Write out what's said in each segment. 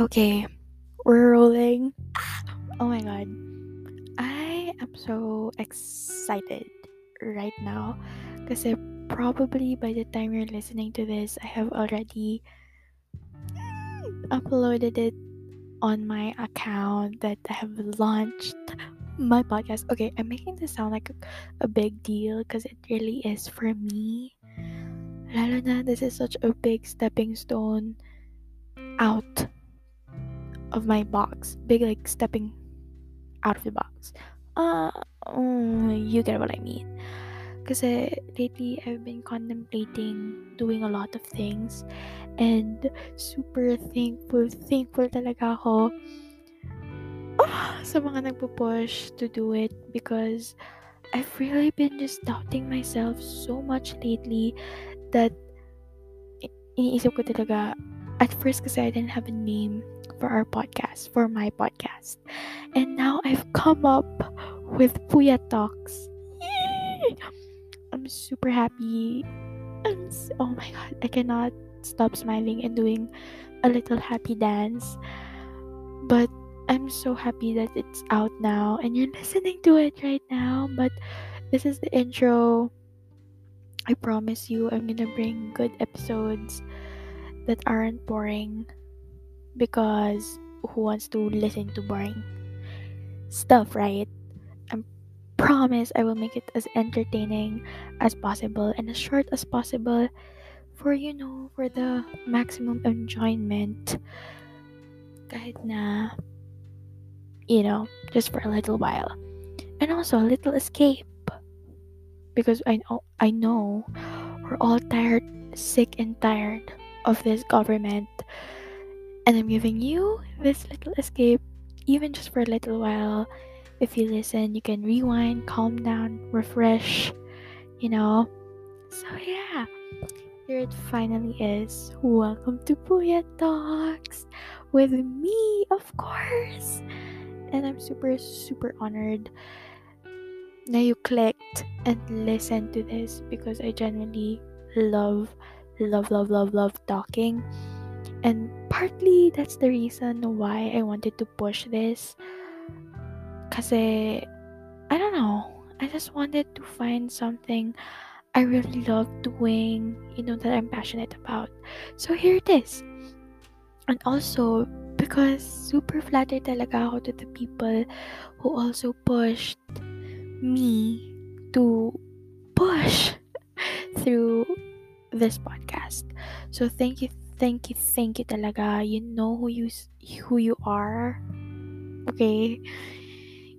Okay, we're rolling. Oh my god. I am so excited right now because probably by the time you're listening to this, I have already uploaded it on my account that I have launched my podcast. Okay, I'm making this sound like a, a big deal because it really is for me. Lalo na, this is such a big stepping stone out of my box. Big like stepping out of the box. Uh, oh, you get what I mean. Because uh, lately I've been contemplating doing a lot of things and super thankful, thankful talaga ako oh, sa mga nagpo-push to do it because I've really been just doubting myself so much lately that iniisip ko talaga at first kasi I didn't have a name for our podcast, for my podcast. And now I've come up with Puyat Talks. Yay! I'm super happy. I'm so, oh my god, I cannot stop smiling and doing a little happy dance. But I'm so happy that it's out now and you're listening to it right now. But this is the intro. I promise you, I'm gonna bring good episodes that aren't boring because who wants to listen to boring stuff, right? I promise I will make it as entertaining as possible and as short as possible for you know for the maximum enjoyment. Kahit na you know just for a little while. And also a little escape. Because I know I know we're all tired sick and tired of this government and I'm giving you this little escape, even just for a little while. If you listen, you can rewind, calm down, refresh, you know. So, yeah, here it finally is. Welcome to Puyat Talks with me, of course. And I'm super, super honored that you clicked and listened to this because I genuinely love, love, love, love, love talking and partly that's the reason why I wanted to push this. Kasi, I don't know. I just wanted to find something I really love doing, you know, that I'm passionate about. So here it is. And also, because super flattered talaga ako to the people who also pushed me to push through this podcast. So thank you, thank you, thank you talaga. You know who you who you are. Okay?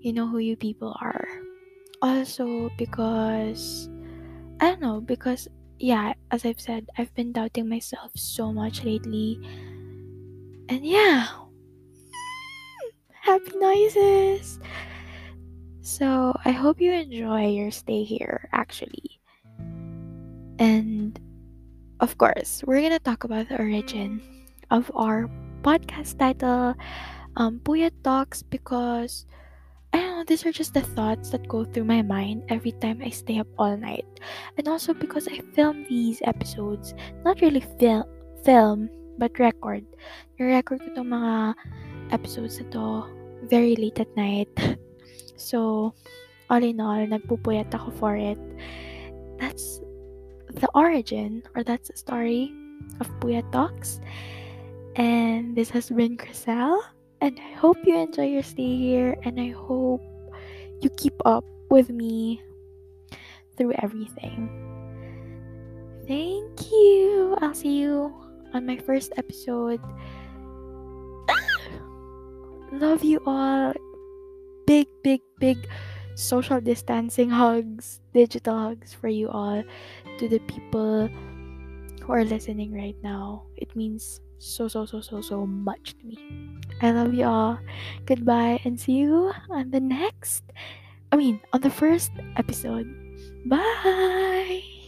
You know who you people are. Also because I don't know, because yeah, as I've said, I've been doubting myself so much lately. And yeah. Happy noises. So, I hope you enjoy your stay here actually. And of course, we're gonna talk about the origin of our podcast title, um, Puyat Talks, because I don't know, these are just the thoughts that go through my mind every time I stay up all night. And also because I film these episodes, not really fil- film, but record. record ko itong mga episodes na to very late at night. so, all in all, nagpupuyat ako for it. That's the origin, or that's the story of Puyat Talks. And this has been Chriselle, and I hope you enjoy your stay here, and I hope you keep up with me through everything. Thank you. I'll see you on my first episode. Love you all. Big, big, big social distancing hugs, digital hugs for you all, to the people who are listening right now. It means so, so, so, so, so much to me. I love you all. Goodbye and see you on the next, I mean, on the first episode. Bye.